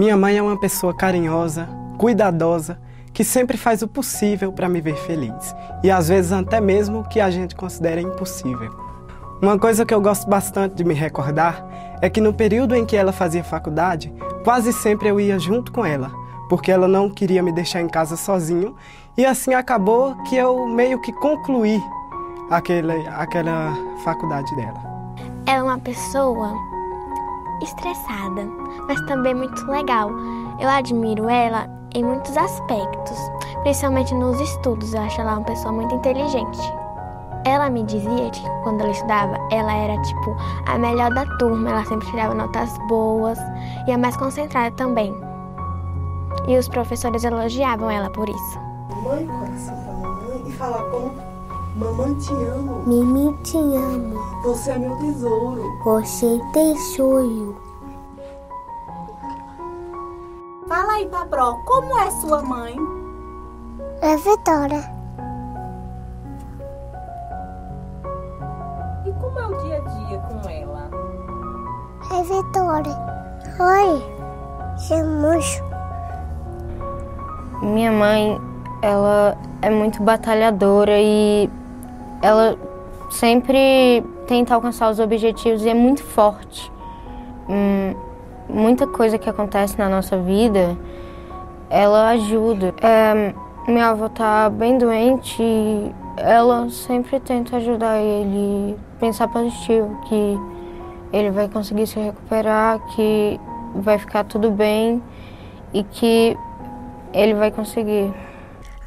Minha mãe é uma pessoa carinhosa, cuidadosa, que sempre faz o possível para me ver feliz e às vezes até mesmo o que a gente considera impossível. Uma coisa que eu gosto bastante de me recordar é que no período em que ela fazia faculdade, quase sempre eu ia junto com ela, porque ela não queria me deixar em casa sozinho e assim acabou que eu meio que concluí aquele, aquela faculdade dela. Ela é uma pessoa estressada, mas também muito legal. Eu admiro ela em muitos aspectos, principalmente nos estudos. Eu acho ela uma pessoa muito inteligente. Ela me dizia que quando ela estudava, ela era tipo a melhor da turma, ela sempre tirava notas boas e a mais concentrada também. E os professores elogiavam ela por isso. Mãe, coração pra mamãe e falar como mamãe te amo. Mimi te amo. Você é meu tesouro. Você tem sonho. Fala aí, Papró, como é sua mãe? É Vitória. E como é o dia a dia com ela? É Vitória. Oi. Chamamos. Minha mãe, ela é muito batalhadora e ela sempre tenta alcançar os objetivos e é muito forte. Hum, muita coisa que acontece na nossa vida, ela ajuda. É, minha avó tá bem doente e ela sempre tenta ajudar ele, pensar positivo, que ele vai conseguir se recuperar, que vai ficar tudo bem e que ele vai conseguir.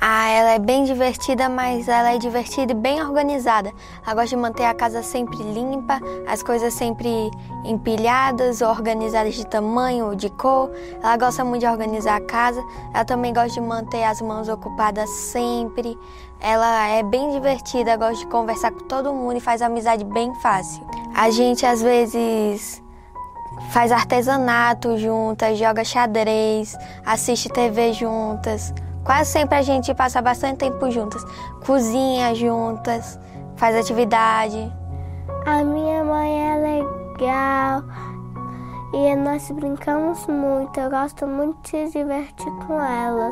Ah, ela é bem divertida, mas ela é divertida e bem organizada. Ela gosta de manter a casa sempre limpa, as coisas sempre empilhadas, organizadas de tamanho, de cor. Ela gosta muito de organizar a casa. Ela também gosta de manter as mãos ocupadas sempre. Ela é bem divertida, gosta de conversar com todo mundo e faz amizade bem fácil. A gente às vezes faz artesanato juntas, joga xadrez, assiste TV juntas. Quase sempre a gente passa bastante tempo juntas, cozinha juntas, faz atividade. A minha mãe é legal e nós brincamos muito. Eu gosto muito de se divertir com ela.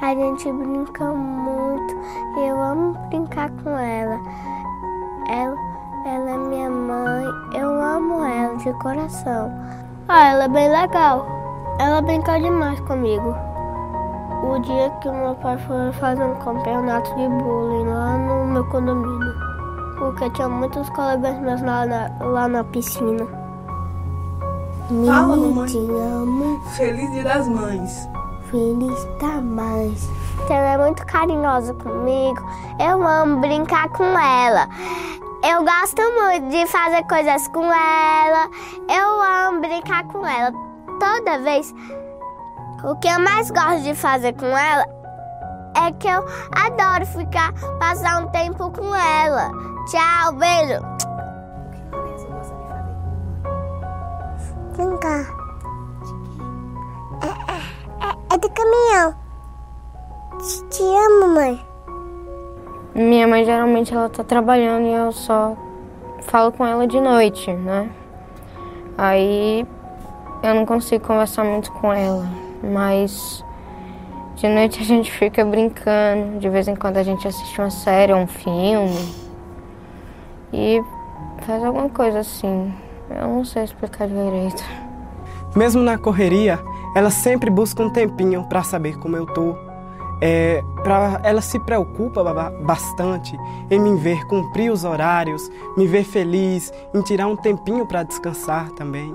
A gente brinca muito e eu amo brincar com ela. Ela, ela é minha mãe, eu amo ela de coração. Ah, ela é bem legal. Ela brinca demais comigo. O dia que o meu pai foi fazer um campeonato de bullying lá no meu condomínio. Porque tinha muitos colegas meus lá na, lá na piscina. Fala, mamãe. te. Feliz Dia das Mães. Feliz da mais. Ela é muito carinhosa comigo. Eu amo brincar com ela. Eu gosto muito de fazer coisas com ela. Eu amo brincar com ela. Toda vez, o que eu mais gosto de fazer com ela é que eu adoro ficar, passar um tempo com ela. Tchau, beijo. Brincar. É, é, é, é do caminhão. Te, te amo, mãe. Minha mãe geralmente ela tá trabalhando e eu só falo com ela de noite, né? Aí eu não consigo conversar muito com ela, mas de noite a gente fica brincando, de vez em quando a gente assiste uma série, um filme e faz alguma coisa assim. Eu não sei explicar direito. Mesmo na correria, ela sempre busca um tempinho para saber como eu tô. É, pra, ela se preocupa ba- bastante em me ver cumprir os horários, me ver feliz, em tirar um tempinho para descansar também.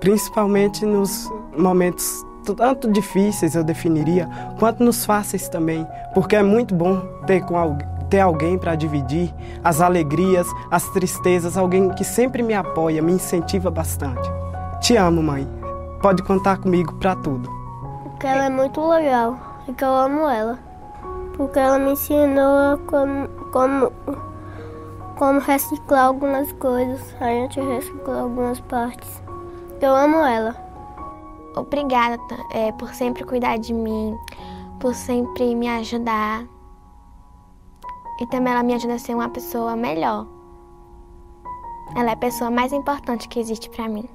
Principalmente nos momentos tanto difíceis, eu definiria, quanto nos fáceis também, porque é muito bom ter, com algu- ter alguém para dividir as alegrias, as tristezas, alguém que sempre me apoia, me incentiva bastante. Te amo, mãe. Pode contar comigo para tudo. Porque ela é muito legal e que eu amo ela. Porque ela me ensinou como, como, como reciclar algumas coisas. A gente recicla algumas partes. Eu amo ela. Obrigada é, por sempre cuidar de mim, por sempre me ajudar. E também ela me ajuda a ser uma pessoa melhor. Ela é a pessoa mais importante que existe pra mim.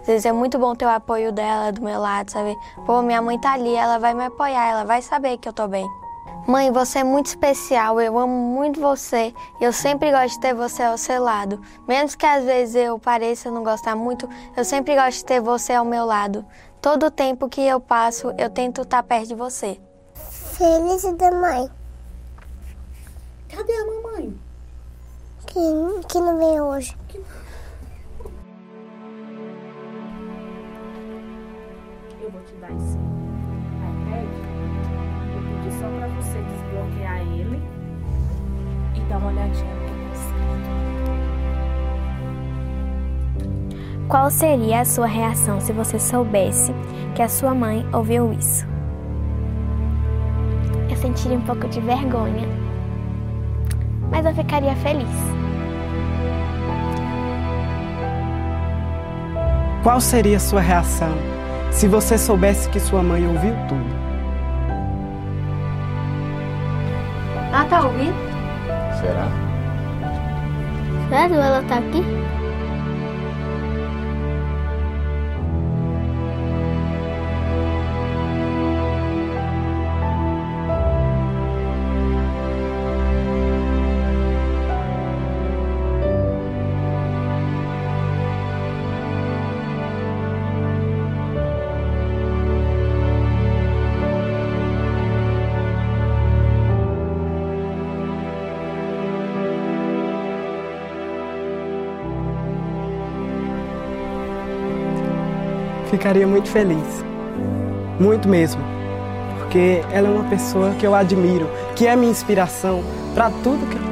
Às vezes é muito bom ter o apoio dela do meu lado, sabe? Pô, minha mãe tá ali, ela vai me apoiar, ela vai saber que eu tô bem. Mãe, você é muito especial, eu amo muito você e eu sempre gosto de ter você ao seu lado. Mesmo que às vezes eu pareça não gostar muito, eu sempre gosto de ter você ao meu lado. Todo o tempo que eu passo, eu tento estar perto de você. Feliz da mãe. Cadê a mamãe? Que, que não veio hoje. Eu vou te dar esse iPad. Só pra você desbloquear ele e dar uma olhadinha no que tá escrito. Qual seria a sua reação se você soubesse que a sua mãe ouviu isso? Eu sentiria um pouco de vergonha, mas eu ficaria feliz. Qual seria a sua reação se você soubesse que sua mãe ouviu tudo? Sério, ela tá aqui? Ficaria muito feliz. Muito mesmo. Porque ela é uma pessoa que eu admiro, que é minha inspiração para tudo que. Tira.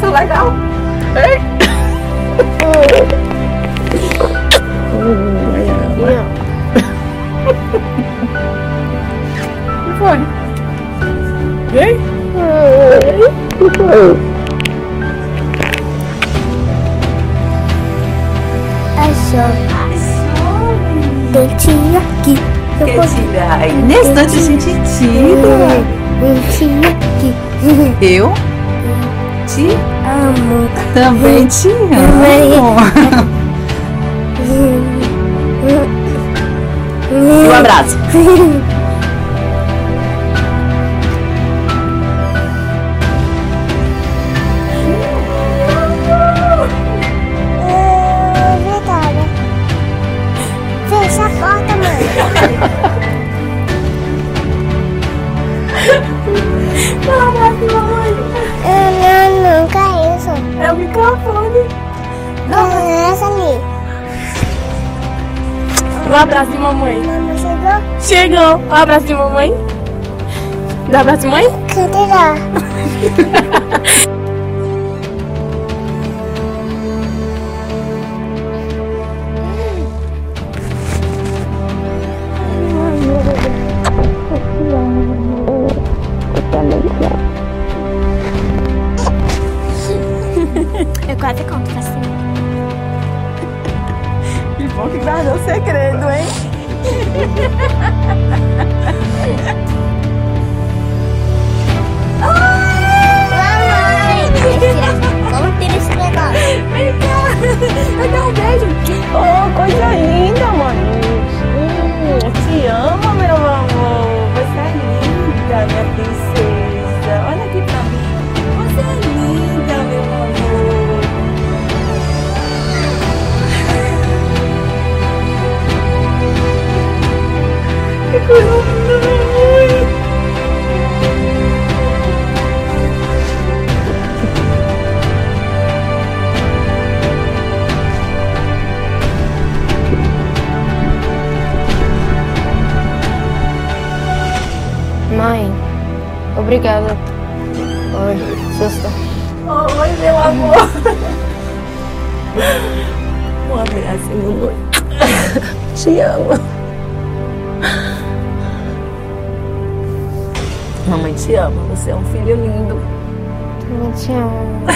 Faço legal. Foi. É só. Dentinho aqui. Eu Quer tirar? Nesse a gente tira. Dentinho aqui. Eu te Amo. também te amo. E um abraço. Um abraço de mamãe. Mamãe chegou? Chegou. Um abraço de mamãe. Dá um abraço de mãe? Cadê lá? obrigada. Oi, susto. Oi, meu amor. Um abraço, mamãe. Te amo. Mamãe te ama, você é um filho lindo. Também te amo.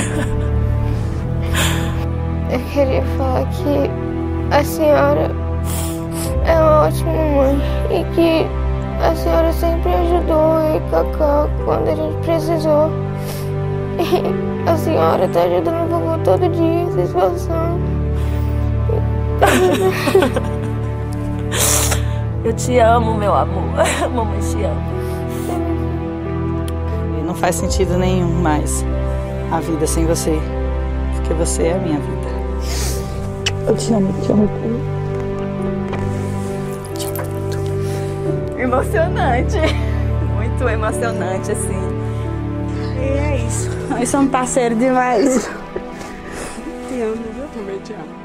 Eu queria falar que a senhora é uma ótima mãe e que a senhora sempre ajudou eu e Cacá quando a gente precisou. E a senhora tá ajudando o vovô todo dia, se esforçando. Eu te amo, meu amor. Mamãe te ama. Não faz sentido nenhum mais a vida sem você, porque você é a minha vida. Eu te amo, te amo. Emocionante, muito emocionante assim. E é isso. Nós somos parceiros demais. Te amo, viu? Também te amo.